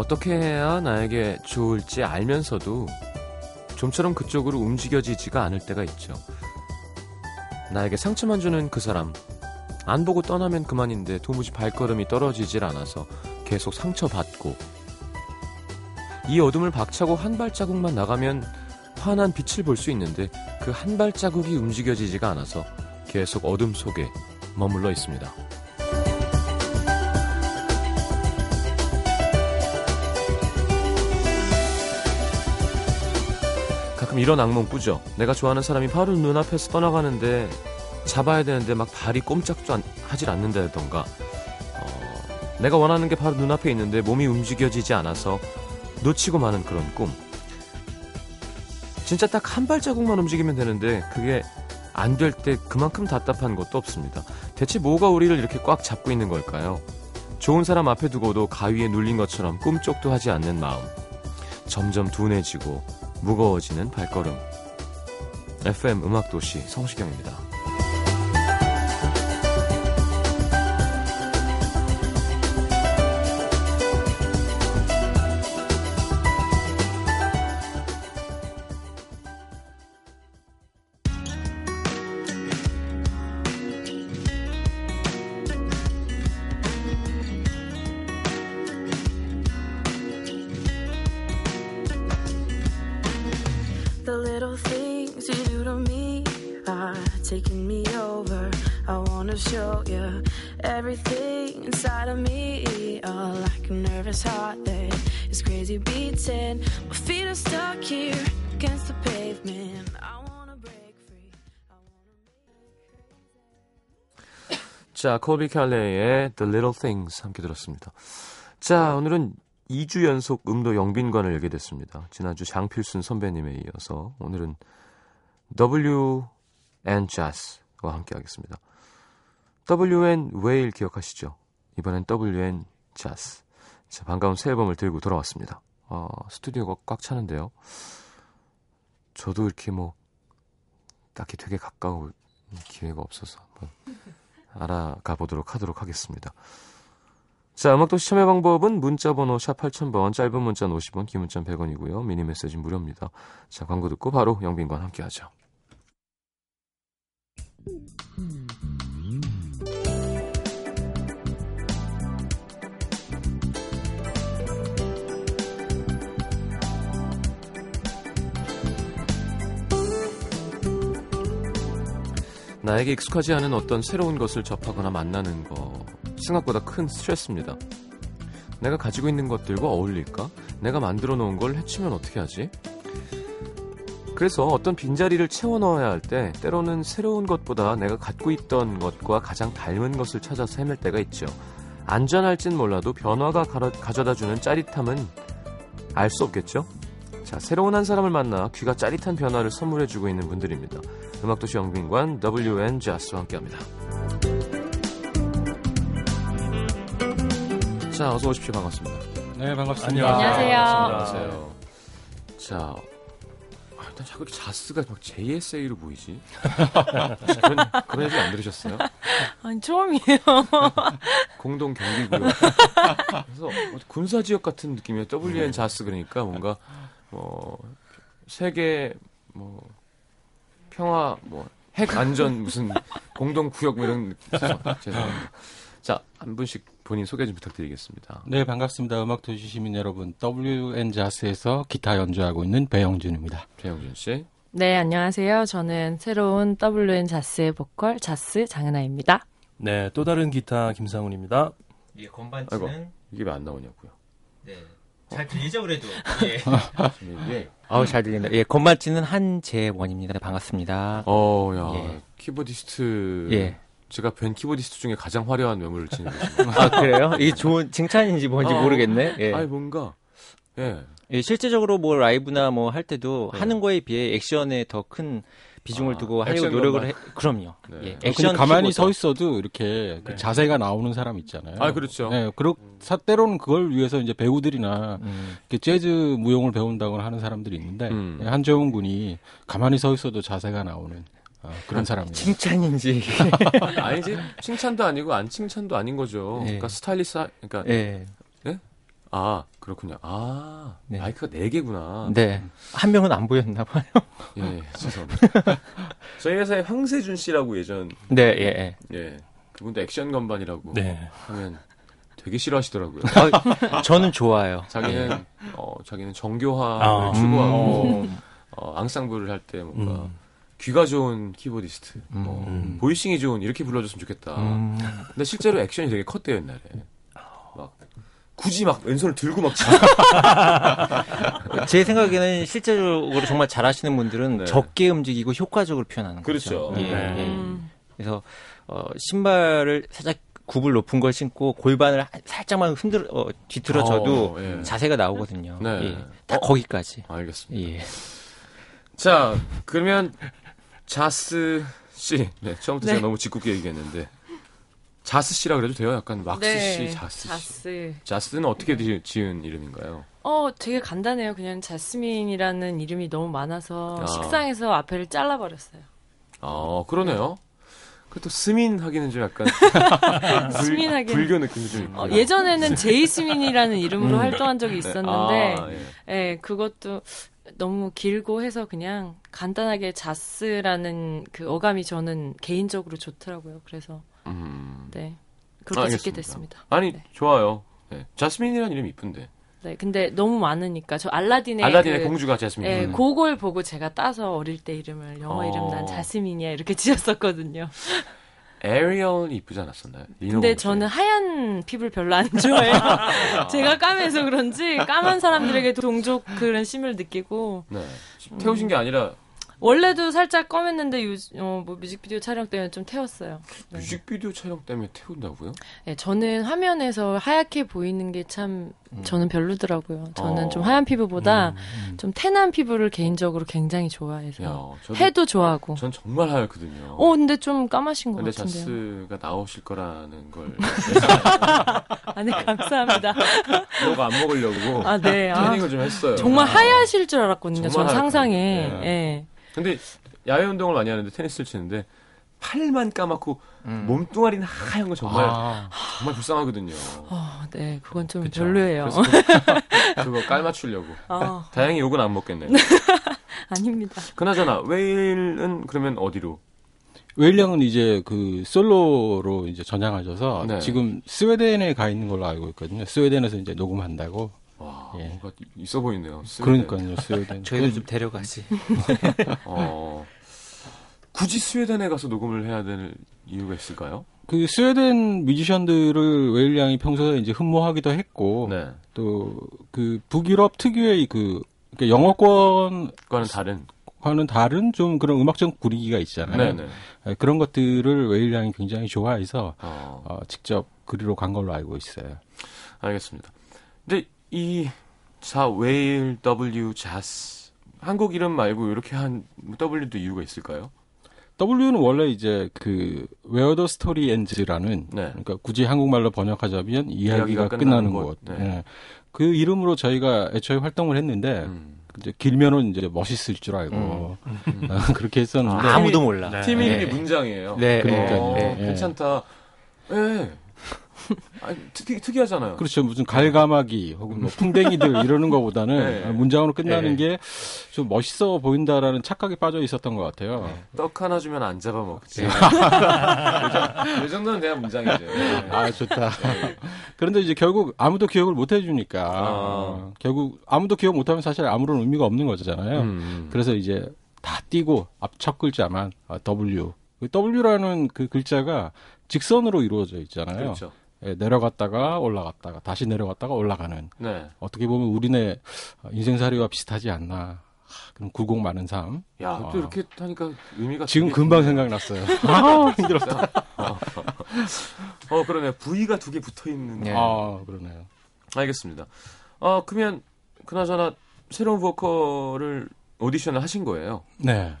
어떻게 해야 나에게 좋을지 알면서도 좀처럼 그쪽으로 움직여지지가 않을 때가 있죠. 나에게 상처만 주는 그 사람. 안 보고 떠나면 그만인데 도무지 발걸음이 떨어지질 않아서 계속 상처받고 이 어둠을 박차고 한 발자국만 나가면 환한 빛을 볼 수 있는데 그 한 발자국이 움직여지지가 않아서 계속 어둠 속에 머물러 있습니다. 가끔 이런 악몽 꾸죠. 내가 좋아하는 사람이 바로 눈앞에서 떠나가는데 잡아야 되는데 막 발이 꼼짝도 안- 하질 않는다던가 어, 내가 원하는 게 바로 눈앞에 있는데 몸이 움직여지지 않아서 놓치고 마는 그런 꿈. 진짜 딱 한 발자국만 움직이면 되는데 그게 안 될 때 그만큼 답답한 것도 없습니다. 대체 뭐가 우리를 이렇게 꽉 잡고 있는 걸까요? 좋은 사람 앞에 두고도 가위에 눌린 것처럼 꿈쩍도 하지 않는 마음. 점점 둔해지고 무거워지는 발걸음. FM 음악도시 성시경입니다. 자, 코비 캘레의 The Little Things 함께 들었습니다. 자, 오늘은 2주 연속 음도 영빈관을 열게 됐습니다. 지난주 장필순 선배님에 이어서 오늘은 W and Jazz와 함께 하겠습니다. W and Whale 기억하시죠? 이번엔 W and Jazz. 자, 반가운 새 앨범을 들고 돌아왔습니다. 어, 스튜디오가 꽉 차는데요. 저도 이렇게 뭐 딱히 되게 가까운 기회가 없어서 한번 알아가 보도록 하도록 하겠습니다. 자, 음악도 시 참여 방법은 문자 번호 샵 8000번, 짧은 문자는 50원, 긴 문자는 100원이고요. 미니 메시지 무료입니다. 자, 광고 듣고 바로 영빈과 함께 하죠. 나에게 익숙하지 않은 어떤 새로운 것을 접하거나 만나는 거 생각보다 큰 스트레스입니다. 내가 가지고 있는 것들과 어울릴까? 내가 만들어 놓은 걸 해치면 어떻게 하지? 그래서 어떤 빈자리를 채워 넣어야 할 때 때로는 새로운 것보다 내가 갖고 있던 것과 가장 닮은 것을 찾아서 헤맬 때가 있죠. 안전할진 몰라도 변화가 가라- 가져다 주는 짜릿함은 알 수 없겠죠? 자, 새로운 한 사람을 만나 귀가 짜릿한 변화를 선물해 주고 있는 분들입니다. 음악도시 영빈관 WN 자스와 함께합니다. 자, 어서 오십시오. 반갑습니다. 네, 반갑습니다. 안녕하세요. 안녕하세요. 자, 아, 일단 자꾸 이렇게 자스가 막 JSA로 보이지? 그런, 그런 얘기 안 들으셨어요? 아니 처음이에요. 공동 경비구역. 그래서 군사 지역 같은 느낌이에요. WN 자스 그러니까 뭔가 뭐 세계 뭐 평화 뭐 핵 안전 무슨 공동 구역 뭐 이런 죄송- 죄송합니다. 자, 한 분씩 본인 소개 좀 부탁드리겠습니다. 네, 반갑습니다. 음악 도시 시민 여러분. WN 자스에서 기타 연주하고 있는 배영준입니다. 배영준 씨. 네 안녕하세요. 저는 새로운 WN 자스의 보컬 자스 장은아입니다. 네, 또 다른 기타 김상훈입니다. 예, 건반치는. 이게 왜 안 나오냐고요. 네. 잘 들리죠 그래도. 예. 지금 이게 아우 잘 들린다. 예, 건반치는 한재원입니다. 반갑습니다. 어, 야, 예. 키보디스트. 예. 제가 뵌 키보디스트 중에 가장 화려한 외모를 지니고 있습니다. 아 그래요? 이게 좋은 칭찬인지 뭔지 어. 모르겠네. 예. 아니 뭔가 예. 예, 실제적으로 뭐 라이브나 뭐 할 때도 네. 하는 거에 비해 액션에 더큰 비중을 아, 두고 하려고 노력을. 해. 그럼요. 네. 예, 아, 액션 가만히 키보드. 서 있어도 이렇게 그 네. 자세가 나오는 사람 있잖아요. 아, 그렇죠. 네, 그렇 사 때로는 그걸 위해서 이제 배우들이나 음. 이렇게 재즈 무용을 배운다거나 하는 사람들이 있는데 음. 예, 한재훈 군이 가만히 서 있어도 자세가 나오는 어, 그런 사람이에요. 칭찬인지. 아니지 칭찬도 아니고 안 칭찬도 아닌 거죠. 예. 그러니까 스타일리스 그러니까 예. 아, 그렇군요. 아, 네. 마이크가 4개구나. 네. 한 명은 안 보였나 봐요. 예, 예, 죄송합니다. 저희 회사에 황세준 씨라고 예전, 네, 예, 예. 예, 그분도 액션 건반이라고 네. 하면 되게 싫어하시더라고요. 어, 저는 좋아요. 자기는, 어, 자기는 정교화를 아, 추구하고, 음. 어, 앙상블을 할 때 뭔가, 음. 귀가 좋은 키보디스트, 뭐, 음. 보이싱이 좋은, 이렇게 불러줬으면 좋겠다. 음, 근데 실제로 액션이 되게 컸대요, 옛날에. 막, 굳이 막 왼손을 들고 막 치. 제 생각에는 실제적으로 정말 잘하시는 분들은 네. 적게 움직이고 효과적으로 표현하는 그렇죠. 거죠. 예, 네. 예. 음. 그래서 어, 신발을 살짝 굽을 높은 걸 신고 골반을 한- 살짝만 흔들 어, 뒤틀어져도 어, 예. 자세가 나오거든요. 네. 예. 다 어? 거기까지. 알겠습니다. 예. 자, 그러면 자스 씨, 네, 처음부터 네. 제가 너무 짓궂게 얘기했는데 자스 씨라 그래도 돼요? 약간 씨, 자스 씨. 네, 자스. 자스는 어떻게 지- 지은 이름인가요? 어, 되게 간단해요. 그냥 자스민이라는 이름이 너무 많아서 아. 식상해서 앞에를 잘라버렸어요. 아, 그러네요. 그래도 스민 하기는 좀 약간 불, 스민 하기는- 불교 느낌이 좀 있고. 어, 예전에는 제이 스민이라는 이름으로 활동한 적이 있었는데, 아, 예. 예, 그것도 너무 길고 해서 그냥 간단하게 자스라는 그 어감이 저는 개인적으로 좋더라고요. 그래서 음. 네 그렇게 짓게 알겠습니다. 됐습니다. 아니 네. 좋아요. 네. 자스민이라는 이름이 이쁜데. 네, 근데 너무 많으니까 저 알라딘의 알라딘의 그, 공주가 자스민. 예, 음. 그걸 보고 제가 따서 어릴 때 이름을 영어 어. 이름 난 자스민이야 이렇게 지었었거든요. 에리얼이 이쁘지 않았었나요? 근데. 저는 하얀 피부를 별로 안 좋아해요. 제가 까매서 그런지 까만 사람들에게 동족 그런 심을 느끼고 네. 태우신 게 아니라 원래도 살짝 검했는데 요, 어, 뭐 뮤직비디오 촬영 때문에 좀 태웠어요. 네. 뮤직비디오 촬영 때문에 태운다고요? 네, 저는 화면에서 하얗게 보이는 게참 저는 별로더라고요. 저는 어. 좀 하얀 피부보다 좀 태난 피부를 개인적으로 굉장히 좋아해서 야, 저도 해도 좋아하고. 전 정말 하얗거든요. 어, 근데 좀 까마신 것 근데 같은데요. 자스가 나오실 거라는 걸 아, 네, 감사합니다. 너가 안 먹으려고 아, 네. 아, 트레이닝을 좀 했어요. 정말 하얗실 줄 알았거든요. 전 상상에. 하얗거든요. 예. 근데 야외 운동을 많이 하는데 테니스를 치는데 팔만 까맣고 음. 몸뚱아리는 하얀 거 정말 아, 정말 불쌍하거든요. 어, 네, 그건 좀 그쵸? 별로예요. 그거, 그거 깔맞추려고. 아, 다행히 욕은 안 먹겠네. 아닙니다. 그나저나 웨일은 그러면 어디로? 웨일량은 이제 그 솔로로 이제 전향하셔서 네. 지금 스웨덴에 가 있는 걸로 알고 있거든요. 스웨덴에서 이제 녹음한다고. 와, 예. 뭔가 있어 보이네요. 스웨덴. 그러니까요, 스웨덴. 저희도 좀 데려가지. 어, 굳이 스웨덴에 가서 녹음을 해야 될 이유가 있을까요? 그 스웨덴 뮤지션들을 웨일량이 평소에 이제 흠모하기도 했고 네. 또그 북유럽 특유의 그 그러니까 영어권과는 다른. 다른 좀 그런 음악적 분위기가 있잖아요. 네네. 예, 그런 것들을 웨일량이 굉장히 좋아해서 어, 어, 직접 그리로 간 걸로 알고 있어요. 알겠습니다. 근데 이자 웨일 W 자스 한국 이름 말고 이렇게 한 W도 이유가 있을까요? W는 원래 이제 그 Where the Story Ends라는 네. 그러니까 굳이 한국말로 번역하자면 이야기가, 이야기가 끝나는 끝나는 곳. 곳. 네. 예. 그 이름으로 저희가 애초에 활동을 했는데 음. 이제 길면은 이제 멋있을 줄 알고 아, 그렇게 했었는데 아, 아무도 몰라. 네. 팀 이름이 네. 문장이에요. 네, 그러니까요. 어, 네, 네. 괜찮다. 예. 아니, 특이, 특이하잖아요. 그렇죠. 무슨 갈가마기 혹은 뭐 풍뎅이들 이러는 것보다는 네. 문장으로 끝나는 네. 게좀 멋있어 보인다라는 착각에 빠져 있었던 것 같아요. 네. 떡 하나 주면 안 잡아먹지. 네. 이 정도는 그냥 문장이죠. 네. 아 좋다. 그런데 이제 결국 아무도 기억을 못 해주니까 아. 어, 결국 아무도 기억 못하면 사실 아무런 의미가 없는 거잖아요. 음. 그래서 이제 다 띄고 앞 첫 글자만 아, W. 그 W라는 그 글자가 직선으로 이루어져 있잖아요. 그렇죠. 예, 내려갔다가 올라갔다가 다시 내려갔다가 올라가는 네. 어떻게 보면 우리네 인생살이와 비슷하지 않나. 하, 그런 굴곡 많은 삶. 야, 또 이렇게 하니까 의미가 지금 되게 금방. 생각났어요. 아, 힘들었다. 어, 그러네. V가 두 개 붙어 있는. 네. 아, 그러네요. 알겠습니다. 어, 그러면 그나저나 새로운 보컬을 오디션을 하신 거예요. 네.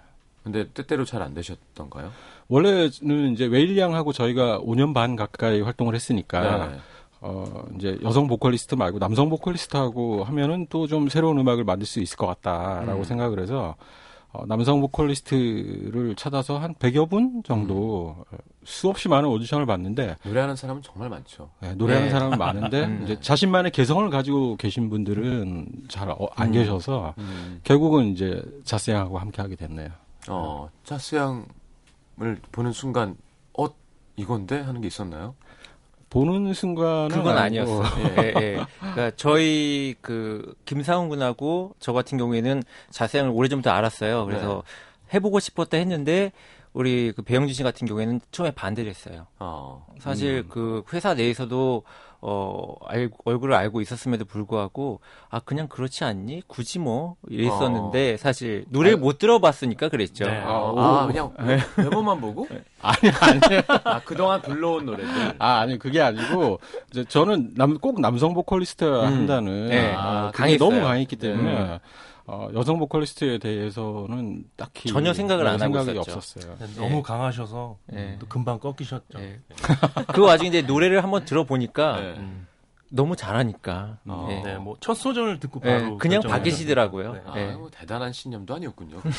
근데 때때로 잘 안 되셨던가요? 원래는 이제 웨일량하고 저희가 5년 반 가까이 활동을 했으니까 네. 어 이제 여성 보컬리스트 말고 남성 보컬리스트하고 하면은 또 좀 새로운 음악을 만들 수 있을 것 같다라고 음. 생각을 해서 어, 남성 보컬리스트를 찾아서 한 100여 분 정도 어, 수없이 많은 오디션을 봤는데 노래하는 사람은 정말 많죠. 네, 노래하는 네. 사람은 많은데 음. 이제 자신만의 개성을 가지고 계신 분들은 잘안 음. 계셔서 음. 결국은 이제 자세양하고 함께 하게 됐네요. 어, 자스양을 보는 순간 어 이건데 하는 게 있었나요? 보는 순간은 그건 아니고 아니었어요. 예, 예. 그러니까 저희 그 김상훈 군하고 저 같은 경우에는 자세형을 오래전부터 알았어요. 그래서 해보고 싶었다 했는데 우리 그 배영진 씨 같은 경우에는 처음에 반대를 했어요. 어. 사실 그 회사 내에서도 어 알, 얼굴을 알고 있었음에도 불구하고 아 그냥 그렇지 않니 굳이 뭐 이랬었는데 사실 노래를 못 들어봤으니까 그랬죠. 네. 아, 오. 아, 그냥 외모만 보고? 아니 아니 아 그동안 불러온 노래들. 아 아니 그게 아니고 이제 저는 남, 꼭 남성 보컬리스트가 음. 한다는 네. 아, 아, 그게 강했어요. 너무 강했기 때문에 음. 어, 여성 보컬리스트에 대해서는 딱히 전혀 생각을 안 하고 생각이 있었죠. 없었어요. 너무 강하셔서 예. 또 금방 꺾이셨죠. 예. 그 와중에 이제 노래를 한번 들어보니까 네. 음. 너무 잘하니까 어. 예. 네, 뭐첫 소절을 듣고 예, 바로 그냥 결정을 바뀌시더라고요. 네. 아, 예. 뭐 대단한 신념도 아니었군요.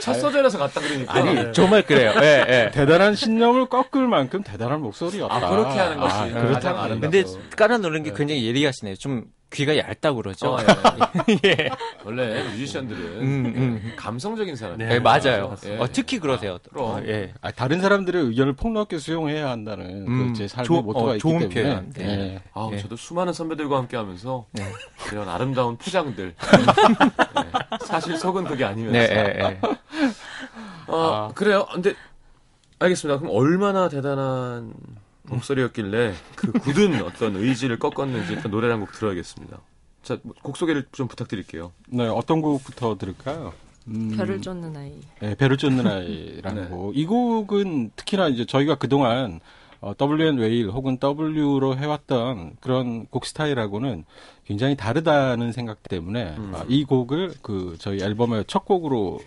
첫 소절에서 갔다 그러니까. 아니 네. 정말 그래요. 예, 예. 대단한 신념을 꺾을 만큼 대단한 목소리였다. 아, 그렇게 하는 것이 아, 가장 그렇다는 아름답죠. 근데 깔아 놓는 게 굉장히 예리하시네요. 좀 귀가 얇다고 그러죠. 어, 예. 예. 원래 뮤지션들은 음, 음. 감성적인 사람이에요. 네, 예, 맞아요. 예. 어, 특히 그러세요. 그럼. 어, 예. 아, 다른 사람들의 의견을 폭넓게 수용해야 한다는 음, 그제 삶의 조- 모토가 어, 있기 좋은 때문에 표현. 네. 예. 아우, 예. 저도 수많은 선배들과 함께 하면서 네. 이런 아름다운 포장들. 네. 사실 속은 그게 아니면서. 네, 예, 예. 어, 그래요. 근데 알겠습니다. 그럼 얼마나 대단한 목소리였길래 그 굳은 어떤 의지를 꺾었는지 일단 노래 한곡 들어야겠습니다. 자, 뭐곡 소개를 좀 부탁드릴게요. 네, 어떤 곡부터 들을까요? 음, 별을 쫓는 아이. 네, 배를 쫓는 아이라는 네. 곡. 이 곡은 특히나 이제 저희가 그동안 어, WN 웨일 혹은 W로 해왔던 그런 곡 스타일하고는 굉장히 다르다는 생각 때문에 음. 아, 이 곡을 그 저희 앨범의 첫 곡으로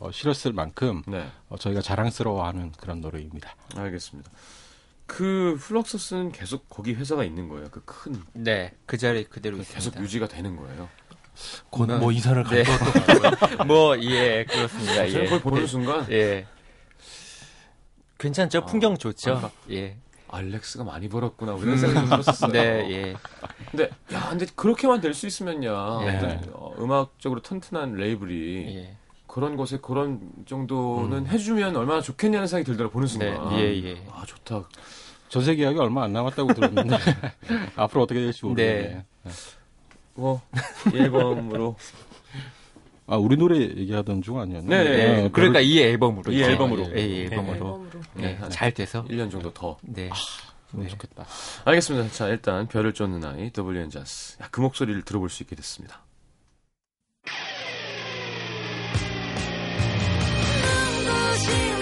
어, 실었을 만큼 네, 어, 저희가 자랑스러워하는 그런 노래입니다. 알겠습니다. 그 플럭서스는 계속 거기 회사가 있는 거예요. 그 큰 네, 그 자리 그대로 계속 있습니다. 유지가 되는 거예요. 곧뭐 이사를 갈 네. 것도 같고요. 뭐, 예, 그렇습니다. 저는 예. 그걸 보는 순간 예. 괜찮죠? 풍경 아, 좋죠? 막- 예. 알렉스가 많이 벌었구나 이런 생각이 좀 들었었어요. 네, 예. 근데 야, 근데 그렇게만 될 수 있으면야 네. 어, 음악적으로 튼튼한 레이블이 예. 그런 곳에 그런 정도는 해주면 얼마나 좋겠냐는 생각이 들더라 보는 네, 순간. 예, 예. 아 좋다. 전세 계약이 얼마 안 남았다고 들었는데 앞으로 어떻게 될지 모르겠네요. 뭐이 앨범으로 아 우리 노래 얘기하던 중 아니었나요? 네, 네. 예. 그러니까 이 앨범으로. 이. 앨범으로. 예, 이 앨범으로. 앨범으로. 네, 네. 잘 돼서. 1년 정도 더. 네. 그럼 좋겠다. 알겠습니다. 자 일단 별을 쫓는 아이 WN 자스. 야, 그 목소리를 들어볼 수 있게 됐습니다. 눈부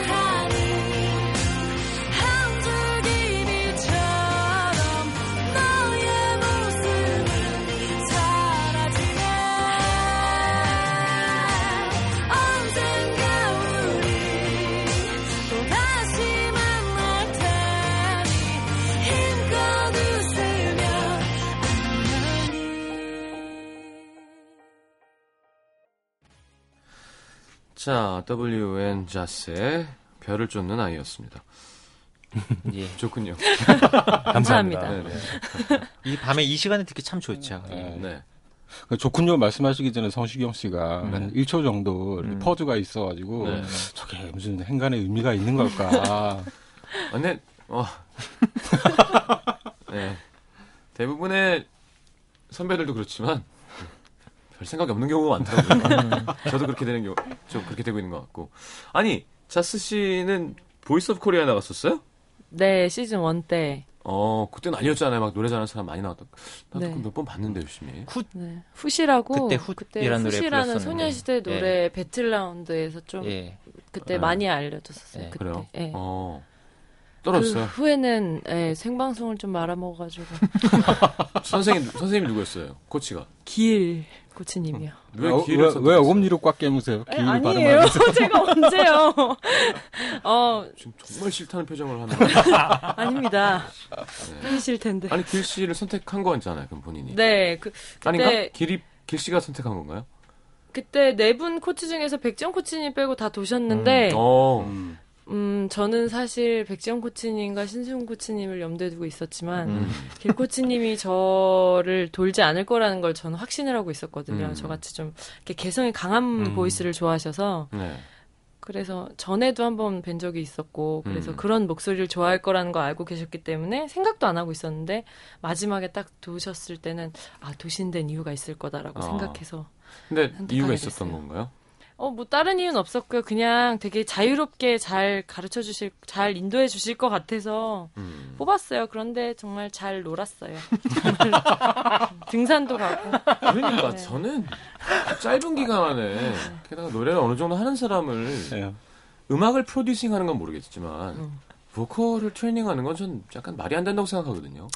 자 WN 자스의 별을 쫓는 아이였습니다. 예. 좋군요. 감사합니다. 네, 네. 이 밤에 이 시간에 듣기 참 좋죠. 네. 네. 그 좋군요 말씀하시기 전에 성시경 씨가 한 1초 정도 이렇게 음. 퍼즈가 있어가지고 네. 저게 무슨 행간의 의미가 있는 걸까? 아, 근데 어. 네. 대부분의 선배들도 그렇지만 별 생각이 없는 경우가 많더라고요. 저도 그렇게 되는 경우 좀 그렇게 되고 있는 것 같고. 아니 자스 씨는 보이스 오브 코리아 나갔었어요? 네, 시즌 1 때. 어 그때는 아니었잖아요. 막 노래 잘하는 사람 많이 나왔던. 나도 네. 몇번 봤는데 열심히. 네. 훗이라고 그때 훗이라는 노래 훗이라는 불렀었는데. 소녀시대 노래 battle round에서 좀 예. 그때 네. 많이 알려줬었어요. 네. 그때. 그래요? 예. 어그 떨어졌어요. 후에는 예, 생방송을 좀 말아먹어가지고 선생님 선생님 누구였어요? 코치가. 길 코치님이요. 왜 어, 기회를 왜? 왜 어금니로 꽉 깨무세요? 에, 길 아니에요. 제가 언제요? 어 지금 정말 싫다는 표정을 하는. 거예요. 아닙니다. 네. 싫을 텐데. 아니 길 씨를 선택한 거잖아요. 그럼 본인이. 네, 그 아닌가? 길이 길 씨가 선택한 건가요? 그때 네 분 코치 중에서 백지영 코치님 빼고 다 도셨는데 어. 음. 음, 저는 사실 백지영 코치님과 신수용 코치님을 염두에 두고 있었지만 음. 길 코치님이 저를 돌지 않을 거라는 걸 저는 확신을 하고 있었거든요. 음. 저같이 좀 이렇게 개성이 강한 음. 보이스를 좋아하셔서 네. 그래서 전에도 한번 뵌 적이 있었고 그래서 음. 그런 목소리를 좋아할 거라는 거 알고 계셨기 때문에 생각도 안 하고 있었는데 마지막에 딱 도셨을 때는 아 도신된 이유가 있을 거다라고 아. 생각해서 근데 이유가 있었던. 건가요? 어 뭐 다른 이유는 없었고요. 그냥 되게 자유롭게 잘 가르쳐 주실 잘 인도해 주실 것 같아서 음. 뽑았어요. 그런데 정말 잘 놀았어요. 정말 등산도 가고. 그러니까 네. 저는 짧은 기간 안에 게다가 노래를 어느 정도 하는 사람을 예. 음악을 프로듀싱 하는 건 모르겠지만 음. 보컬을 트레이닝하는 건 전 약간 말이 안 된다고 생각하거든요.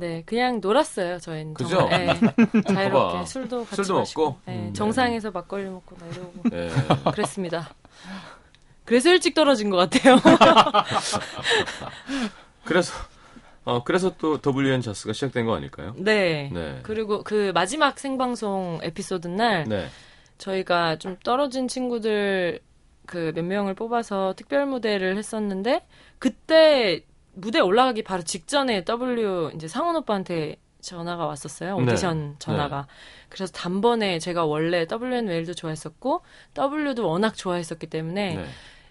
네, 그냥 놀았어요. 저희는 그죠? 네, 자유롭게. 술도 같이 술도 마시고, 먹고? 네, 음, 정상에서 막걸리 먹고 내려오고 네. 그랬습니다. 그래서 일찍 떨어진 것 같아요. 그래서 어 그래서 또 WN 자스가 시작된 거 아닐까요? 네. 네. 그리고 그 마지막 생방송 에피소드 날 네. 저희가 좀 떨어진 친구들 그 몇 명을 뽑아서 특별 무대를 했었는데 그때 무대 올라가기 바로 직전에 W 이제 상훈 오빠한테 전화가 왔었어요. 네. 오디션 전화가. 그래서 단번에 제가 원래 WN 웨일도 좋아했었고 W도 워낙 좋아했었기 때문에 네.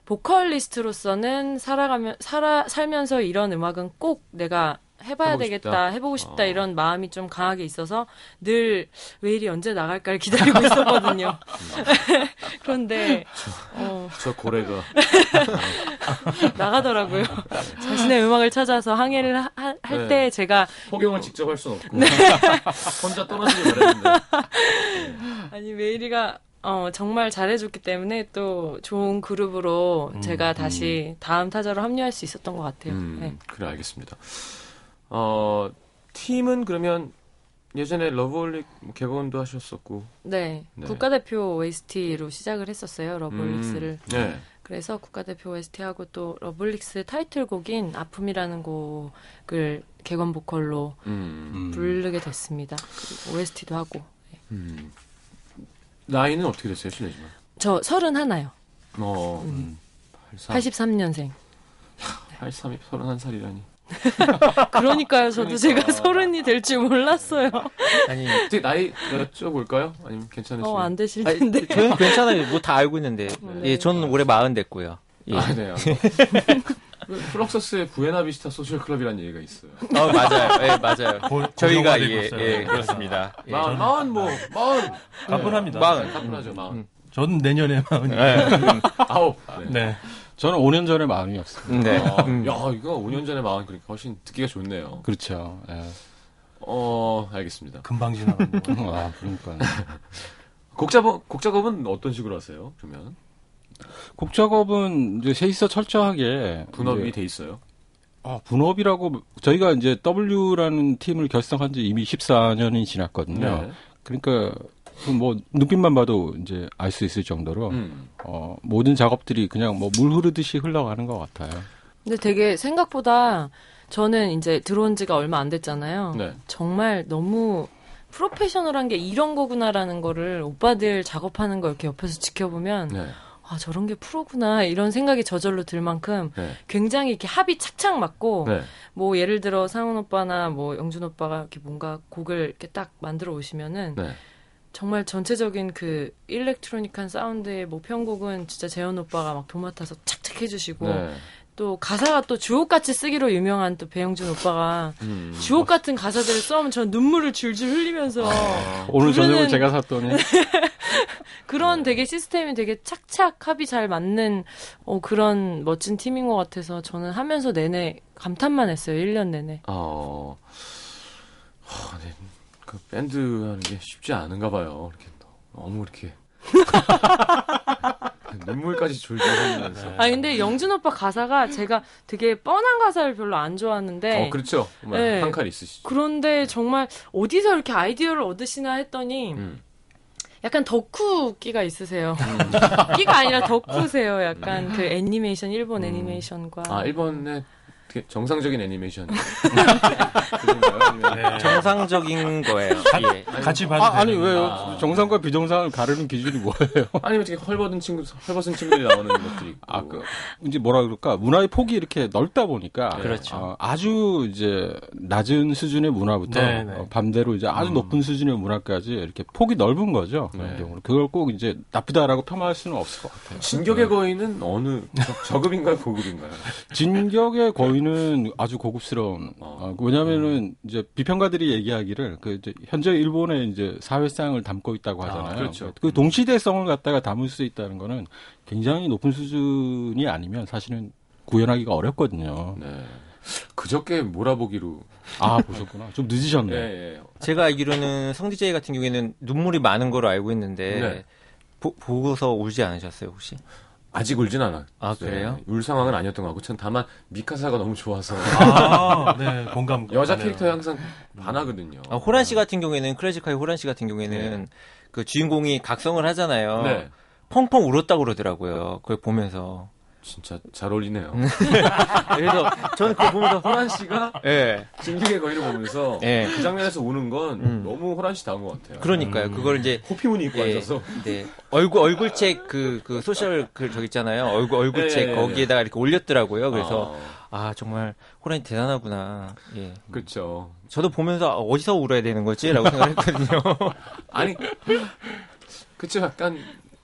보컬리스트로서는 살아가면 살아 살면서 이런 음악은 꼭 내가 해봐야 되겠다, 싶다? 해보고 싶다 어. 이런 마음이 좀 강하게 있어서 늘 웨일이 언제 나갈까를 기다리고 있었거든요. 그런데 어, 저 고래가 나가더라고요. 자신의 음악을 찾아서 항해를 할때 네. 제가 포경을 직접 할 수는 없고 네. 혼자 떨어지기 바랬는데 아니 웨일이가 어, 정말 잘해줬기 때문에 또 좋은 그룹으로 제가 다시 다음 타자로 합류할 수 있었던 것 같아요. 음, 네. 그래 알겠습니다. 어 팀은 그러면 예전에 러브홀릭 객원도 하셨었고 네, 네. 국가대표 OST로 시작을 했었어요. 러브홀릭스를. 음, 네. 그래서 국가대표 OST하고 또 러브홀릭스 타이틀곡인 아픔이라는 곡을 객원 보컬로 음, 음. 부르게 됐습니다. OST도 하고. 음. 나이는 어떻게 됐어요, 실례지만? 저 서른 하나요. 어, 음. 83, 83년생. 83이 31살이라니. 그러니까요. 저도 그러니까. 제가 서른이 될 줄 몰랐어요. 아니, 어떻게 나이 여쭤볼까요? 아니면 괜찮으시면? 어, 안 되실 아니, 텐데. 저는 괜찮아요. 뭐 다 알고 있는데. 네. 예, 저는 올해 마흔 됐고요. 예. 아, 네. 플럭서스의 부에나비스타 소셜 클럽이라는 얘기가 있어요. 어, 맞아요. 예, 맞아요. 고- 저희가 예. 예, 그렇습니다. 예. 마흔, 마흔 뭐, 마흔. 가뿐합니다. 마흔. 가뿐하죠, 마흔. 저는 내년에 마흔이. 예. 아홉. 네. 네. 저는 5년 전에 마음이었어요. 네. 아, 음. 야, 이거 5년 전에 마흔 그러니까 훨씬 듣기가 좋네요. 그렇죠. 예. 어, 알겠습니다. 금방 지나가는 거. 아, 그러니까. 곡 작업, 곡 작업은 어떤 식으로 하세요? 그러면 곡 작업은 이제 세이서 철저하게 분업이 이제, 돼 있어요. 아, 분업이라고 저희가 이제 W라는 팀을 결성한 지 이미 14년이 지났거든요. 네. 그러니까 그 뭐 눈빛만 봐도 이제 알 수 있을 정도로 음. 어, 모든 작업들이 그냥 뭐 물 흐르듯이 흘러가는 것 같아요. 근데 되게 생각보다 저는 이제 들어온 지가 얼마 안 됐잖아요. 네. 정말 너무 프로페셔널한 게 이런 거구나라는 거를 오빠들 작업하는 거 이렇게 옆에서 지켜보면 네. 아 저런 게 프로구나 이런 생각이 저절로 들 만큼 네. 굉장히 이렇게 합이 착착 맞고 네. 뭐 예를 들어 상훈 오빠나 뭐 영준 오빠가 이렇게 뭔가 곡을 이렇게 딱 만들어 오시면은 네. 정말 전체적인 그 일렉트로닉한 사운드의 뭐 편곡은 진짜 재현 오빠가 막 도맡아서 착착 해주시고 네. 또 가사가 또 주옥같이 쓰기로 유명한 또 배영준 오빠가 음. 주옥 같은 가사들을 써면 전 눈물을 줄줄 흘리면서 아, 오늘 저녁을 제가 샀더니 그런 되게 시스템이 되게 착착 합이 잘 맞는 어, 그런 멋진 팀인 것 같아서 저는 하면서 내내 감탄만 했어요. 1년 내내. 어, 하, 네. 그 밴드 하는 게 쉽지 않은가 봐요. 이렇게 너무 이렇게 눈물까지 졸졸 흘리면서. 아 근데 영준 오빠 가사가 제가 되게 뻔한 가사를 별로 안 좋아하는데 어, 그렇죠. 네. 한칼 있으시죠. 그런데 정말 어디서 이렇게 아이디어를 얻으시나 했더니 음. 약간 덕후 끼가 있으세요. 끼가 아니라 덕후세요. 약간 그 애니메이션 일본 애니메이션과 아, 일본의 정상적인 애니메이션. 네. 정상적인 거예요. 예. 같이 봐도 아, 아니 왜요? 아. 정상과 비정상을 가르는 기준이 뭐예요? 아니면 되게 헐벗은 친구, 헐벗은 친구들이 나오는 것들이 있고. 아, 그, 이제 뭐라 그럴까, 문화의 폭이 이렇게 넓다 보니까. 그렇죠. 어, 아주 이제 낮은 수준의 문화부터 네, 네. 어, 반대로 이제 아주 높은 수준의 문화까지 이렇게 폭이 넓은 거죠. 그런 네. 경우는. 그걸 꼭 이제 나쁘다라고 폄하할 수는 없을 것 같아요. 진격의 거인은 어느 저- 저급인가요, 고급인가요? 진격의 거인 은 아주 고급스러운. 어. 어, 왜냐면은 이제 비평가들이 얘기하기를 그 이제 현재 일본의 이제 사회상을 담고 있다고 하잖아요. 아, 그렇죠. 그 동시대성을 갖다가 담을 수 있다는 거는 굉장히 높은 수준이 아니면 사실은 구현하기가 어렵거든요. 네. 그저께 몰아보기로. 아 보셨구나. 좀 늦으셨네. 예, 예. 제가 알기로는 성디제이 같은 경우에는 눈물이 많은 거로 알고 있는데 네. 보, 보고서 울지 않으셨어요 혹시? 아직 울진 않아. 아, 그래요? 울 상황은 아니었던 것 같고, 전 다만 미카사가 너무 좋아서 아, 네, 공감. 여자. 캐릭터에 항상 반하거든요. 아, 호란 씨 같은 경우에는 클래식하의 호란 씨 같은 경우에는 그 주인공이 각성을 하잖아요. 네. 펑펑 울었다고 그러더라고요. 그걸 보면서. 진짜 잘 어울리네요. 그래서 저는 그걸 보면서 호란 씨가 예. 진격의 거인을 보면서 예. 그 장면에서 우는 건 음. 너무 호란 씨 다운 것 같아요. 그러니까요. 그걸 이제 호피무늬 입고 예, 앉아서 네. 얼굴 얼굴책 그그 소셜 그 저기 있잖아요. 얼굴 얼굴책 예, 예, 거기에다가 이렇게 올렸더라고요. 그래서 아, 아 정말 호란이 대단하구나. 예. 그렇죠. 저도 보면서 아, 어디서 울어야 되는 거지라고 생각했거든요. 아니 그쵸 약간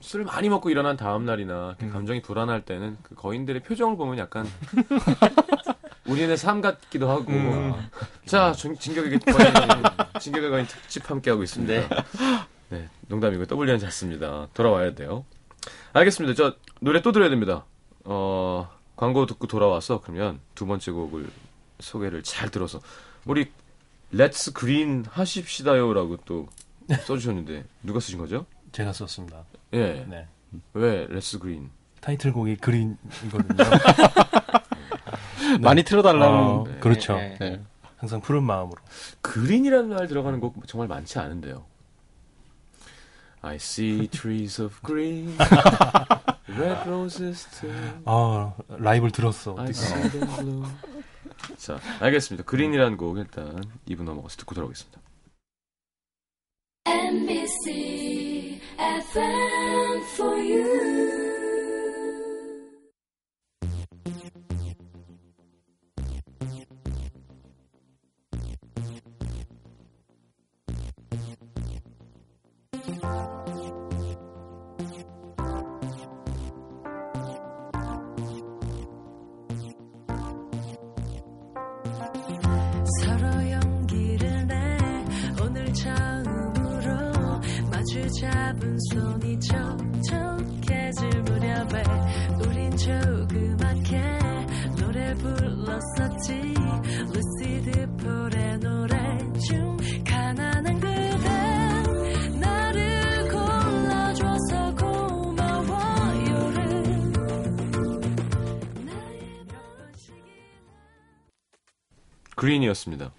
술 많이 먹고 일어난 다음 날이나 음. 감정이 불안할 때는 그 거인들의 표정을 보면 약간 우리네 삶 같기도 하고 음. 자 진- 진격의 거인 진격의 거인 특집 함께 하고 있습니다. 네. 농담이고 W&Jas였습니다. 돌아와야 돼요. 알겠습니다. 저 노래 또 들어야 됩니다. 어 광고 듣고 돌아와서 그러면 두 번째 곡을 소개를 잘 들어서 우리 Let's green 하십시다요라고 또 써주셨는데 누가 쓰신 거죠? 제가 썼습니다. 예. 네. 왜 Let's green? 타이틀곡이 green이거든요. 많이 틀어달라는. 어, 네. 그렇죠. 네. 네. 항상 푸른 마음으로. 그린이라는 말 들어가는 곡 정말 많지 않은데요. I see trees of green, red roses too. 아, 라이브를 들었어. I see them blue. 자, 알겠습니다. 그린이라는 곡 일단 2분 넘어가서 듣고 돌아오겠습니다. NBC FM for you. 손이 촉촉해질 무렵에 우린 조그맣게 노래 불렀었지 루시드 폴의 노래 중 가난한 그대 나를 골라줘서 고마워 요를 나의 방식이 그린이었습니다.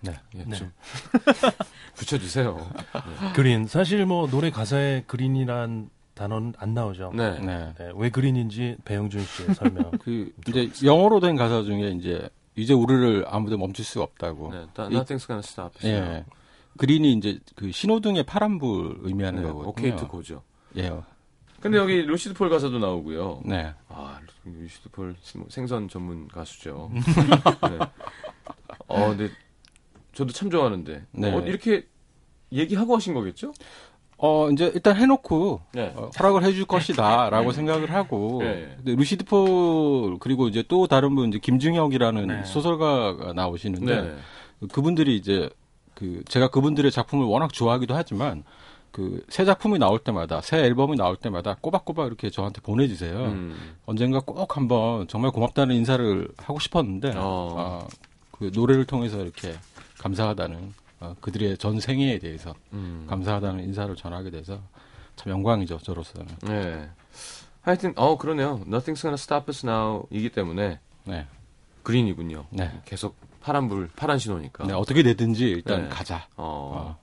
네. 예, 네. 좀 붙여주세요. Green. 사실 뭐 노래 가사에 green이란 단어는 안 나오죠. 네. 네. 네, 왜 green인지 배영준 씨의 설명. 그 이제 영어로 된 가사 중에 이제 이제 우리를 아무도 멈출 수가 없다고. 네. 나- Nothing's gonna stop. 예. green이 이제 그 신호등의 파란불 의미하는 네, 거거든요. OK to go죠. 예. 근데 여기 루시드 폴 가사도 나오고요. 네. 아, 루시드 폴 생선 전문 가수죠. 네. 어, 근데 저도 참 좋아하는데. 네. 어, 이렇게 얘기하고 하신 거겠죠? 어, 이제 일단 해놓고 네. 어, 허락을 해줄 것이다라고 생각을 하고. 네. 근데 루시드 폴 그리고 이제 또 다른 분 이제 김중혁이라는 네. 소설가가 나오시는데 네. 그분들이 이제 그 제가 그분들의 작품을 워낙 좋아하기도 하지만 그 새 작품이 나올 때마다 새 앨범이 나올 때마다 꼬박꼬박 이렇게 저한테 보내주세요. 음. 언젠가 꼭 한번 정말 고맙다는 인사를 하고 싶었는데 어. 아, 그 노래를 통해서 이렇게 감사하다는 어, 그들의 전 생애에 대해서 음. 감사하다는 인사를 전하게 돼서 참 영광이죠 저로서는. 네. 하여튼, 어, 그러네요. Nothing's gonna stop us now 이기 때문에 네. 그린이군요. 네. 계속 파란 불, 파란 신호니까. 네, 어떻게 되든지 일단 네. 가자. 어,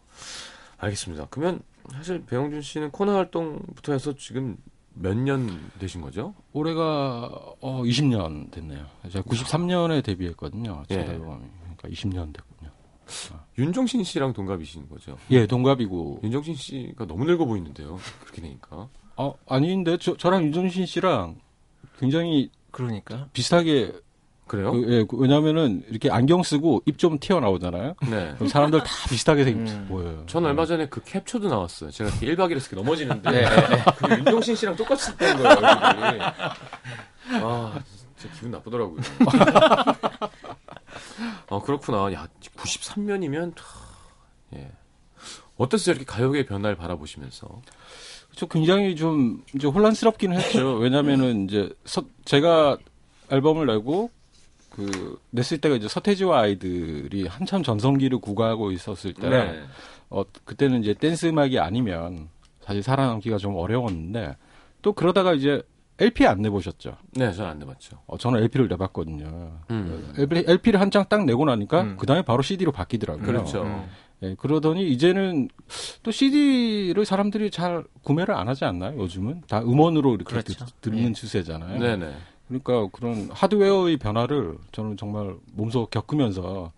알겠습니다. 그러면 사실 배영준 씨는 코너 활동부터 해서 지금 몇 년 되신 거죠? 올해가 어 20년 됐네요. 제가 93년에 데뷔했거든요. 첫 예. 그러니까 20년 됐군요. 윤종신 씨랑 동갑이신 거죠? 예, 동갑이고. 윤종신 씨가 너무 늙어 보이는데요. 그렇게 되니까. 어, 아닌데 저, 저랑 윤종신 씨랑 굉장히 그러니까. 비슷하게 그래요? 그, 예, 그 왜냐면은 이렇게 안경 쓰고 입 좀 튀어나오잖아요. 네. 그럼 사람들 다 비슷하게 생 음. 보여요. 전 얼마 전에 그 캡처도 나왔어요. 제가 이렇게 1박 2일에서 이렇게 넘어지는데 네, 네. 그 윤종신 씨랑 똑같이 된 거예요. 아, 진짜 기분 나쁘더라고요. 아, 그렇구나. 야, 93년이면 예. 어땠어요? 이렇게 가요계의 변화를 바라보시면서. 저 굉장히 좀 이제 혼란스럽기는 했죠. 왜냐면은 이제 서, 제가 앨범을 내고 그 냈을 때가 이제 서태지와 아이들이 한참 전성기를 구가하고 있었을 때 네. 어, 그때는 이제 댄스 음악이 아니면 사실 살아남기가 좀 어려웠는데 또 그러다가 이제 LP 안 내보셨죠. 네, 전안 내봤죠. 어, 저는 LP를 내봤거든요. 음. LP, LP를 한 장 딱 내고 나니까 음. 그 다음에 바로 CD로 바뀌더라고요. 그렇죠. 음. 예, 그러더니 이제는 또 CD를 사람들이 잘 구매를 안 하지 않나요? 요즘은 다 음원으로 이렇게 그렇죠. 듣, 듣는 예. 추세잖아요. 네네. 그러니까 그런 하드웨어의 변화를 저는 정말 몸소 겪으면서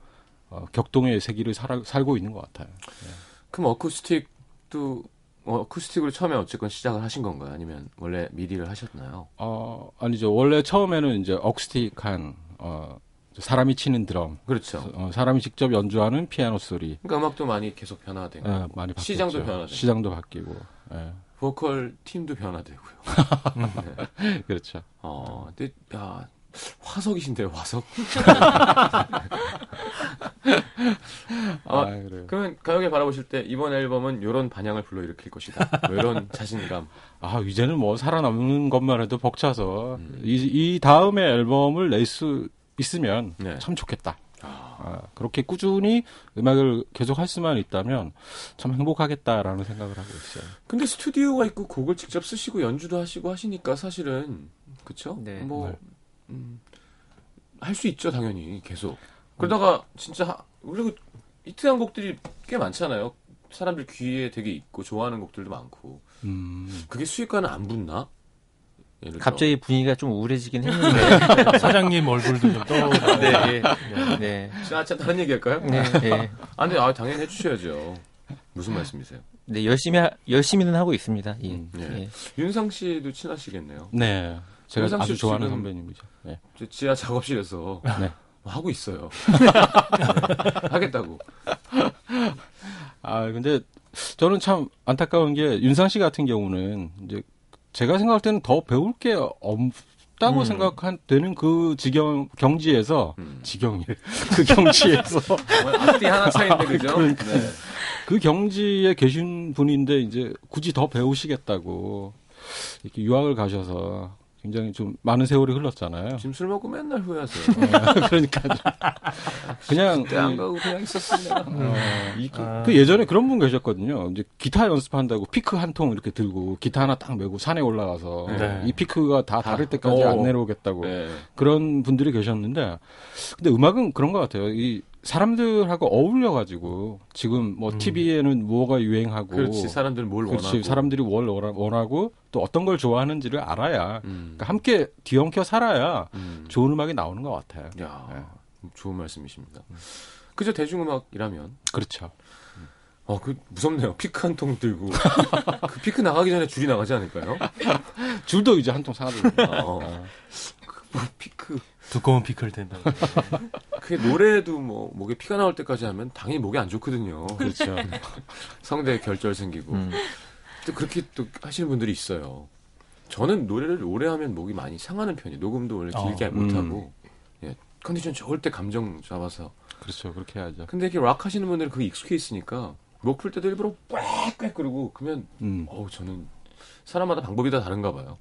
어, 격동의 세기를 살아, 살고 있는 것 같아요. 그럼 어쿠스틱도 어, 어쿠스틱으로 처음에 어쨌건 시작을 하신 건가요? 아니면 원래 미디를 하셨나요? 어, 아니죠. 원래 처음에는 이제 억스틱한 어, 사람이 치는 드럼, 그렇죠. 어, 사람이 직접 연주하는 피아노 소리 그러니까 음악도 많이 계속 변화되고 예, 많이 바뀌었죠. 시장도 변화되고. 시장도 바뀌고. 예, 보컬 팀도 변화되고요. 그렇죠. 어, 근데 야 화석이신데요, 화석. 어, 아, 그래요. 그러면 가요계 바라보실 때 이번 앨범은 이런 반향을 불러일으킬 것이다. 뭐 이런 자신감. 아, 이제는 뭐 살아남는 것만 해도 벅차서 음. 이, 이 다음에 앨범을 낼 수 있으면 네. 참 좋겠다. 아, 그렇게 꾸준히 음악을 계속 할 수만 있다면 참 행복하겠다라는 생각을 하고 있어요. 근데 스튜디오가 있고 곡을 직접 쓰시고 연주도 하시고 하시니까 사실은 그쵸? 네. 뭐 네. 할수 있죠, 당연히 계속. 그러다가 진짜 하- 그리고 히트한 곡들이 꽤 많잖아요. 사람들 귀에 되게 있고 좋아하는 곡들도 많고. 음, 그게 수익과는 안 붙나? 갑자기 분위기가 좀 우울해지긴 했는데. 사장님 얼굴도 좀 떠오르고. 네, 네. 네. 자, 자, 다른 얘기 할까요? 네, 네. 아, 근데 아, 당연히 해주셔야죠. 무슨 말씀이세요? 네, 열심히, 하, 열심히는 하고 있습니다. 예. 음, 네. 예. 윤상 씨도 친하시겠네요. 네. 제가 윤상 아주 씨 좋아하는 선배님이죠. 네. 저 지하 작업실에서 네. 하고 있어요. 네, 하겠다고. 아, 근데 저는 참 안타까운 게 윤상 씨 같은 경우는 이제 제가 생각할 때는 더 배울 게 없다고 음. 생각되는 그 지경 경지에서 음. 지경이 그 경지에서 앞뒤 하나 차이인데 그죠? 그러니까. 네. 그 경지에 계신 분인데 이제 굳이 더 배우시겠다고 이렇게 유학을 가셔서 굉장히 좀 많은 세월이 흘렀잖아요. 지금 술 먹고 맨날 후회하세요. 그러니까 그냥 그때 안 가고 그냥 있었으면 어, 이- 그, 아. 그 예전에 그런 분 계셨거든요. 이제 기타 연습한다고 피크 한 통 이렇게 들고 기타 하나 딱 메고 산에 올라가서 네. 이 피크가 다 다- 다를 때까지 어. 안 내려오겠다고 네. 그런 분들이 계셨는데 근데 음악은 그런 것 같아요. 이 사람들하고 어울려 가지고 지금 뭐 음. TV에는 뭐가 유행하고 그렇지 사람들은 뭘 그렇지, 원하고 사람들이 뭘 원하- 원하고 또 어떤 걸 좋아하는지를 알아야 음. 그러니까 함께 뒤엉켜 살아야 음. 좋은 음악이 나오는 것 같아요. 야 좋은 말씀이십니다. 그저 대중음악이라면 그렇죠. 어 그 무섭네요. 피크 한 통 들고 그 피크 나가기 전에 줄이 나가지 않을까요? 줄도 이제 한 통 사야 되고. 어. 뭐 피크 두꺼운 피클 된다. 그게 노래도 뭐 목에 피가 나올 때까지 하면 당연히 목이 안 좋거든요. 그렇죠. 성대에 결절 생기고 음. 또 그렇게 또 하시는 분들이 있어요. 저는 노래를 오래 하면 목이 많이 상하는 편이에요. 녹음도 원래 길게 어, 못 음. 하고 예, 컨디션 좋을 때 감정 잡아서. 그렇죠. 그렇게 해야죠. 근데 이렇게 락 하시는 분들은 그게 익숙해 있으니까 목 풀 때도 일부러 꽥꽥 그러고 그러면 음. 어우 저는 사람마다 방법이 다 다른가 봐요.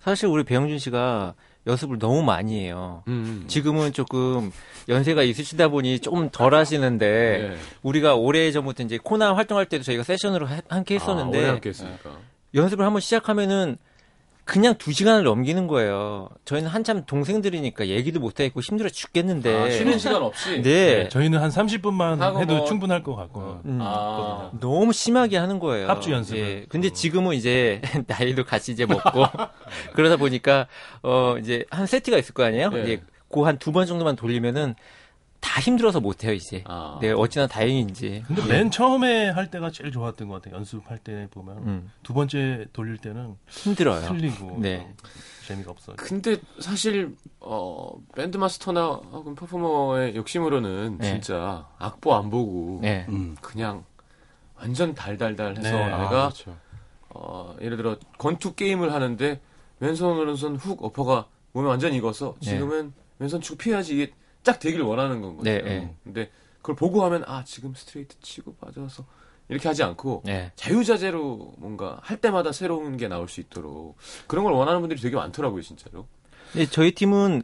사실 우리 배영준 씨가 연습을 너무 많이 해요. 음. 지금은 조금 연세가 있으시다 보니 조금 덜 하시는데 네. 우리가 오래 전부터 이제 코나 활동할 때도 저희가 세션으로 하- 함께 아, 했었는데 오래 함께. 연습을 한번 시작하면은 그냥 두 시간을 넘기는 거예요. 저희는 한참 동생들이니까 얘기도 못하겠고 힘들어 죽겠는데. 아, 쉬는 시간 없이. 네. 저희는 한 30분만 하고 해도 뭐- 충분할 것 같고. 음. 아, 너무 심하게 하는 거예요. 합주 연습을. 예. 근데 지금은 이제 나이도 같이 이제 먹고 그러다 보니까 어 이제 한 세트가 있을 거 아니에요. 네. 이제 그한두 번 정도만 돌리면은 다 힘들어서 못 해요 이제. 아. 네 어찌나 다행인지. 근데 맨 처음에 할 때가 제일 좋았던 것 같아요. 연습할 때 보면 음. 두 번째 돌릴 때는 힘들어요. 틀리고 네. 재미가 없어. 근데 사실 어 밴드 마스터나 혹은 퍼포머의 욕심으로는 네. 진짜 악보 안 보고 네. 음. 그냥 완전 달달달 해서 네. 아, 내가 그렇죠. 어, 예를 들어 권투 게임을 하는데 왼손 오른손 훅 어퍼가 몸에 완전 익어서 네. 지금은 왼손 치고 피해야지 이게 쫙 되길 원하는 건 거죠. 네, 네. 근데 그걸 보고 하면 아 지금 스트레이트 치고 빠져서 이렇게 하지 않고 네. 자유자재로 뭔가 할 때마다 새로운 게 나올 수 있도록 그런 걸 원하는 분들이 되게 많더라고요, 진짜로. 근데 저희 팀은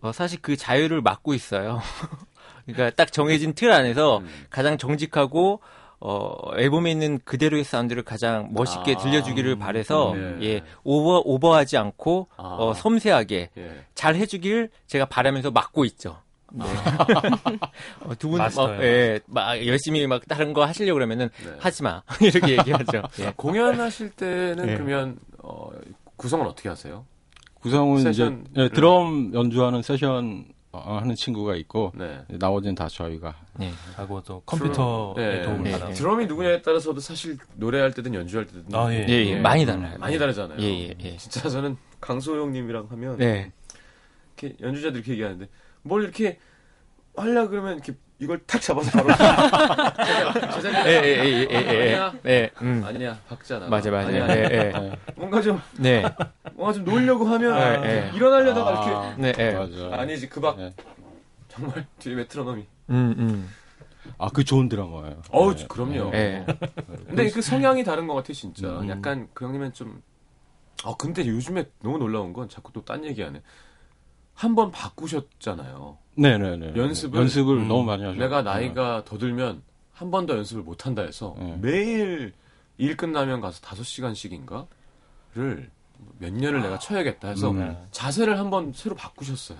어, 사실 그 자유를 맡고 있어요. 그러니까 딱 정해진 틀 안에서 음. 가장 정직하고 어, 앨범에 있는 그대로의 사운드를 가장 멋있게 아, 들려주기를 바래서 네. 예 오버 오버하지 않고 아. 어, 섬세하게 예. 잘 해주길 제가 바라면서 맡고 있죠. 네. 어, 두분 마스터예요. 예, 막 열심히 막 다른 거 하시려고 그러면은 네. 하지 마 이렇게 얘기하죠. 예. 공연하실 때는 네. 그러면 어, 구성은 어떻게 하세요? 구성은 이제. 예, 드럼 연주하는 세션 어, 하는 친구가 있고 네. 나머지는 다 저희가 네. 하고 또 컴퓨터의 네. 도움을 네. 받아. 드럼이 누구냐에 따라서도 사실 노래할 때든 연주할 때든 아, 예. 예, 예, 네. 많이 달라요. 많이 다르잖아요. 예, 예, 예. 진짜 저는 강소영님이랑 하면 네. 이렇게 연주자들이 이렇게 얘기하는데 뭘 이렇게 하려 그러면 이렇게 이걸 탁 잡아서 바로 제자리 예, 예, 예, 예, 예, 예. 아니야 네. 음. 아니야 박자나 맞아, 맞아. 아니야. 예, 예. 뭔가 좀 네. 뭔가 좀 놀려고 하면 네, 이렇게 네. 일어나려다가 아, 네, 예. 맞아. 아니지 그박 네. 정말 뒤에 메트로놈이 음, 음. 아, 그 좋은 드라마예요. 어우 네. 그럼요 예. 근데 그 성향이 다른 것 같아 진짜 음. 약간 그 형님은 좀 아 근데 요즘에 너무 놀라운 건 자꾸 또 딴 얘기하네 한 번 바꾸셨잖아요 네, 네, 네. 연습을- 연습을 음. 너무 많이 하죠. 내가 나이가 더 들면 한 번 더 연습을 못 한다 해서 네. 매일 일 끝나면 가서 다섯 시간씩인가를 몇 년을 내가 쳐야겠다 해서 음. 자세를 한 번 새로 바꾸셨어요.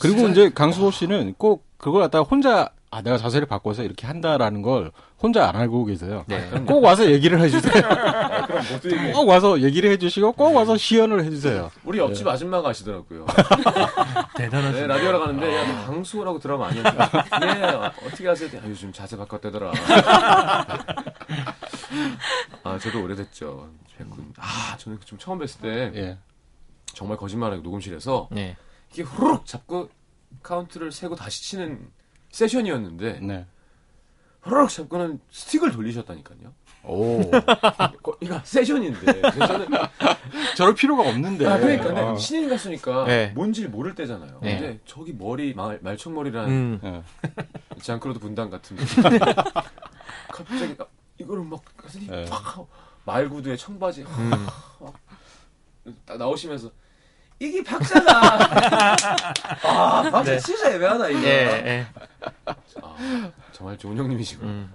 그리고 이제 강수호 씨는 꼭 그걸 갖다가 혼자 아 내가 자세를 바꿔서 이렇게 한다라는 걸 혼자 안 알고 계세요. 네. 꼭 와서 얘기를 해주세요. 아, 그럼. 꼭 와서 얘기를 해주시고 꼭 와서 시연을 해주세요. 우리 옆집 아줌마가 하시더라고요. 대단하시네. 네, 라디오로 가는데 야, 너 강수호라고 들어가면 아니야. 네, 어떻게 하세요? 아, 요즘 자세 바꿨대더라. 아, 저도 오래됐죠. 아, 저는 좀 처음 뵀을 때 예. 정말 거짓말하고 녹음실에서 네. 이게 후루룩 잡고 카운트를 세고 다시 치는 세션이었는데 네. 후루룩 잡고는 스틱을 돌리셨다니까요. 오. 거- 이거 세션인데 저는 저럴 필요가 없는데. 아, 그러니까 네, 어. 신인 갔으니까 네. 뭔지를 모를 때잖아요. 네. 근데 저기 머리 말, 말총머리라는 음. 장크로드 분단 같은 분. 갑자기 아, 이거를 막 가슴이 네. 팍 하고 말구두에 청바지 음. 딱 나오시면서 이게 박자가 아 박자 네. 진짜 애매하다 이거. 예, 예. 아, 정말 좋은 형님이시고. 음.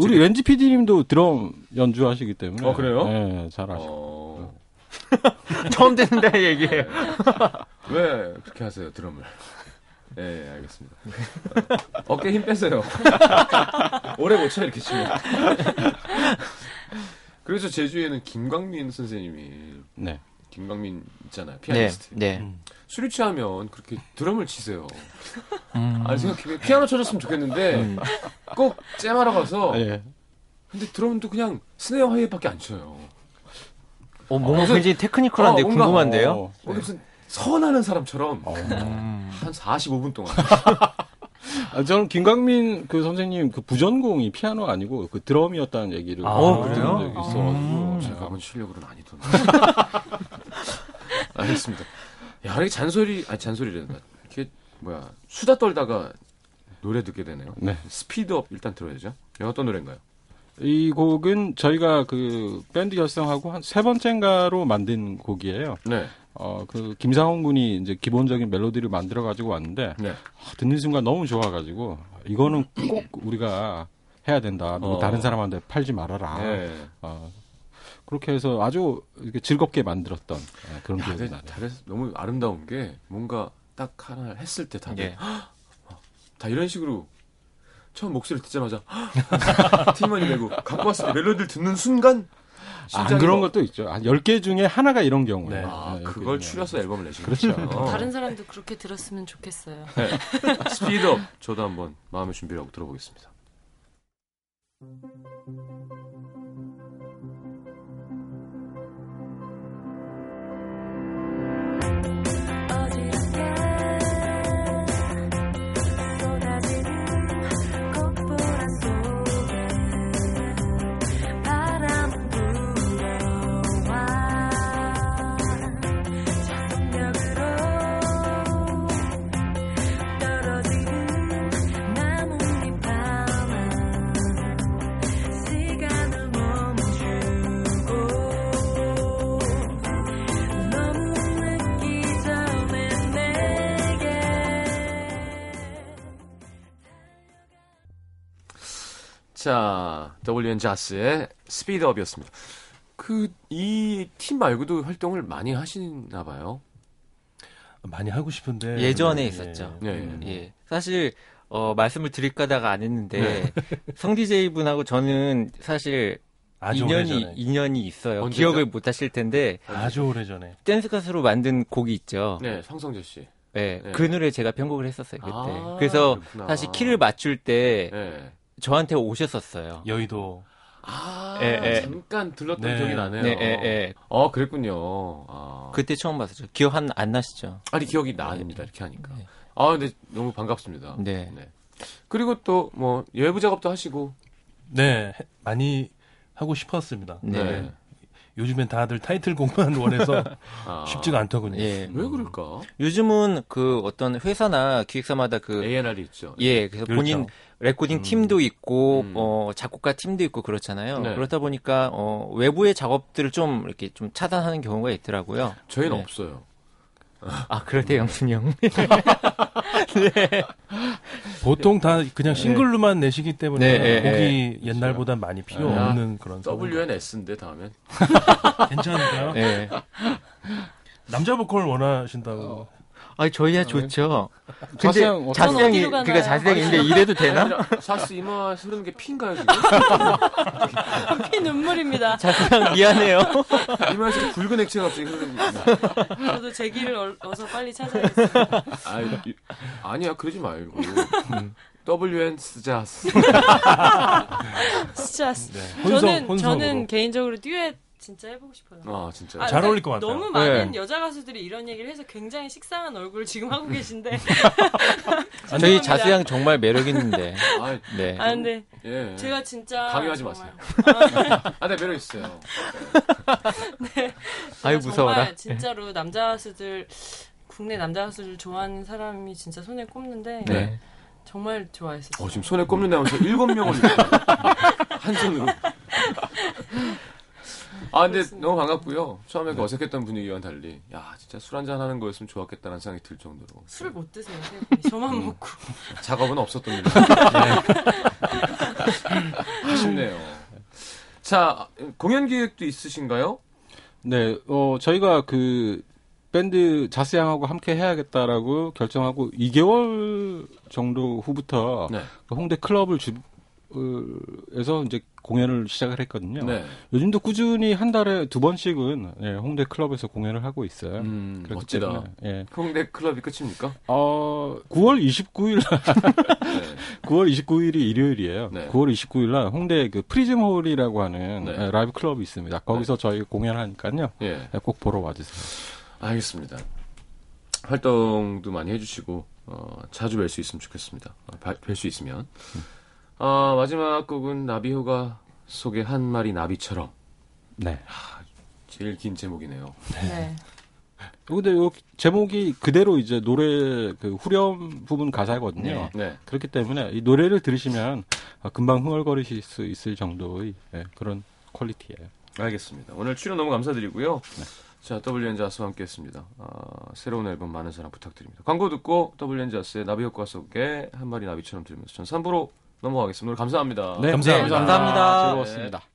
우리 왠지 PD님도 드럼 연주하시기 때문에. 어, 그래요? 예, 잘하시고. 어, 처음 듣는다 얘기예요. 왜 그렇게 하세요 드럼을? 예, 예, 알겠습니다. 어, 어깨 힘 빼세요. 오래 못 쳐 이렇게 치면. 그래서 제주에는 김광민 선생님이 네. 김광민 있잖아요 네, 피아니스트. 네. 술이 취하면 그렇게 드럼을 치세요. 음. 아니 생각해 피아노 쳐줬으면 좋겠는데 음. 꼭 잼하러 가서 예. 근데 드럼도 그냥 스네어 하이밖에 안 쳐요. 어, 뭔가 무슨- 굉장히 테크니컬한데 어, 궁금한데요. 어, 뭔가 무슨 선하는 사람처럼 어. 음. 한 45분 동안 아, 저는 김광민 그 선생님 그 부전공이 피아노 아니고 그 드럼이었다는 얘기를 아, 들은 그래요? 적이 있어가지고 제가 제가 그건 실력으로는 아니던. 알겠습니다. 야, 이렇게 잔소리, 아니 잔소리랜다. 이렇게 뭐야 수다 떨다가 노래 듣게 되네요. 네. 스피드업 일단 들어야죠. 이거 어떤 노래인가요? 이 곡은 저희가 그 밴드 결성하고 한 세 번째인가로 만든 곡이에요. 네, 어, 그 김상훈 군이 이제 기본적인 멜로디를 만들어 가지고 왔는데 네. 아, 듣는 순간 너무 좋아 가지고 이거는 꼭 우리가 해야 된다. 어. 다른 사람한테 팔지 말아라. 네. 어, 그렇게 해서 아주 이렇게 즐겁게 만들었던 예, 그런 야, 기억이. 잘해서 너무 아름다운 게 뭔가 딱 하나 했을 때 다들 예. 다 이런 식으로 처음 목소리를 듣자마자 팀원이 되고 갖고 왔을 때 멜로디를 듣는 순간 안 심장이 그런 막- 것도 있죠. 한 10개 중에 하나가 이런 경우예요. 아, 예, 그걸 10개 중에. 추려서 앨범을 내신 그렇죠. 거죠. 어. 다른 사람도 그렇게 들었으면 좋겠어요. 스피드업 저도 한번 마음의 준비를 하고 들어보겠습니다. 자, WN 자스의 스피드업이었습니다. 그 이 팀 말고도 활동을 많이 하시나 봐요. 많이 하고 싶은데 예전에 예. 있었죠. 네. 음. 예. 사실 어, 말씀을 드릴까 다가 안 했는데 성 DJ 분하고 저는 사실 아주 인연이 오래전에 인연이 있어요. 언제죠? 기억을 못 하실 텐데 아주 오래전에 댄스 가수로 만든 곡이 있죠. 네, 성성재 씨. 네, 네. 그 노래 제가 편곡을 했었어요 그때. 아, 그래서 그렇구나. 사실 키를 맞출 때 네. 저한테 오셨었어요. 여의도 아, 예, 예. 잠깐 들렀던 네. 기억이 나네요. 네, 예, 예. 어, 그랬군요. 아. 그때 처음 봤었죠. 기억 한, 안 나시죠? 아니, 기억이 납니다. 이렇게 하니까. 네. 아, 근데 너무 반갑습니다. 네. 그리고 또, 뭐, 예부 작업도 하시고. 네 해- 많이 하고 싶었습니다. 네. 요즘엔 다들 타이틀곡만 원해서 아. 쉽지가 않더군요. 예. 왜 그럴까? 요즘은 그 어떤 회사나 기획사마다 그 A&R이 있죠. 예, 그래서 그렇죠. 본인 레코딩 팀도 있고 음. 어 작곡가 팀도 있고 그렇잖아요. 네. 그렇다 보니까 어 외부의 작업들을 좀 이렇게 좀 차단하는 경우가 있더라고요. 저희는 네. 없어요. 아, 그렇대요, 영순이 형. 보통 다 그냥 싱글로만 내시기 때문에 네, 예, 곡이 옛날보다 많이 필요 아, 없는 그런 상황. W&Jas인데, 다음엔. 괜찮을까요? 예. 남자 보컬 원하신다고. 아니, 저희야 좋죠. 근데 Jas 형 Jas 형이? 그러니까 Jas 형인데 이래도 되나? Jas 이마 흐르는 게 피인가요, 지금? 피 눈물입니다. Jas 형 미안해요. 이마에서 붉은 액체가 갑자기 흐르는 게. 저도 제 길을 얼- 어서 빨리 찾아야겠어요. 아, 이- 아니야, 그러지 말고. WN 스자스. 진짜 네. 혼성, 저는 혼성으로. 저는 개인적으로 듀엣 진짜 해보고 싶어요. 아, 진짜. 아, 잘 어울릴 것 같아요. 너무 많은 네. 여자 가수들이 이런 얘기를 해서 굉장히 식상한 얼굴 지금 하고 계신데. 저희. Jas 형 정말 매력 있는데. 아, 네. 아 근데 예. 제가 진짜 강요하지 정말- 아, 네, 매력 있어요. 아유, 제가 무서워라. 정말 진짜로 남자 가수들 국내 남자 가수들 좋아하는 사람이 진짜 손에 꼽는데 네. 정말 좋아했었어요. 어, 지금 손에 꼽는다면서 일곱 명을 한 손으로. 아, 근데 너무 반갑고요. 처음에 그 어색했던 분위기와는 달리, 야, 진짜 술 한잔 하는 거였으면 좋았겠다는 생각이 들 정도로. 술을 못 드세요, 세 분이 저만 음. 먹고. 작업은 없었던 일이. 아쉽네요. 자, 공연 기획도 있으신가요? 네, 어, 저희가 그 밴드 자스양하고 함께 해야겠다라고 결정하고 2개월 정도 후부터 네. 그 홍대 클럽을 주, 어, 에서 이제 공연을 시작을 했거든요. 네. 요즘도 꾸준히 한 달에 두 번씩은 예, 홍대 클럽에서 공연을 하고 있어요. 음, 멋지다. 때문에, 예. 홍대 클럽이 끝입니까? 어, 9월 29일 네. 9월 29일이 일요일이에요. 네. 9월 29일 날 홍대 그 프리즘홀이라고 하는 네. 예, 라이브 클럽이 있습니다. 거기서 저희 공연하니까요. 예. 예, 꼭 보러 와주세요. 알겠습니다. 활동도 많이 해주시고 어, 자주 뵐 수 있으면 좋겠습니다. 뵐 수 있으면 어, 마지막 곡은 나비효과 속의 한 마리 나비처럼 네. 제일 긴 제목이네요. 네. 근데 요 제목이 그대로 이제 노래 그 후렴 부분 가사거든요. 네. 그렇기 때문에 이 노래를 들으시면 아, 금방 흥얼거리실 수 있을 정도의 예, 그런 퀄리티예요. 알겠습니다. 오늘 출연 너무 감사드리고요. 자, WN 자스와 함께 했습니다. 어, 새로운 앨범 많은 사랑 부탁드립니다. 광고 듣고 WN 자스의 나비 효과 속의 한 마리 나비처럼 들으면서 전 3부로 넘어가겠습니다. 오늘 감사합니다. 네, 감사합니다. 감사합니다. 즐거웠습니다.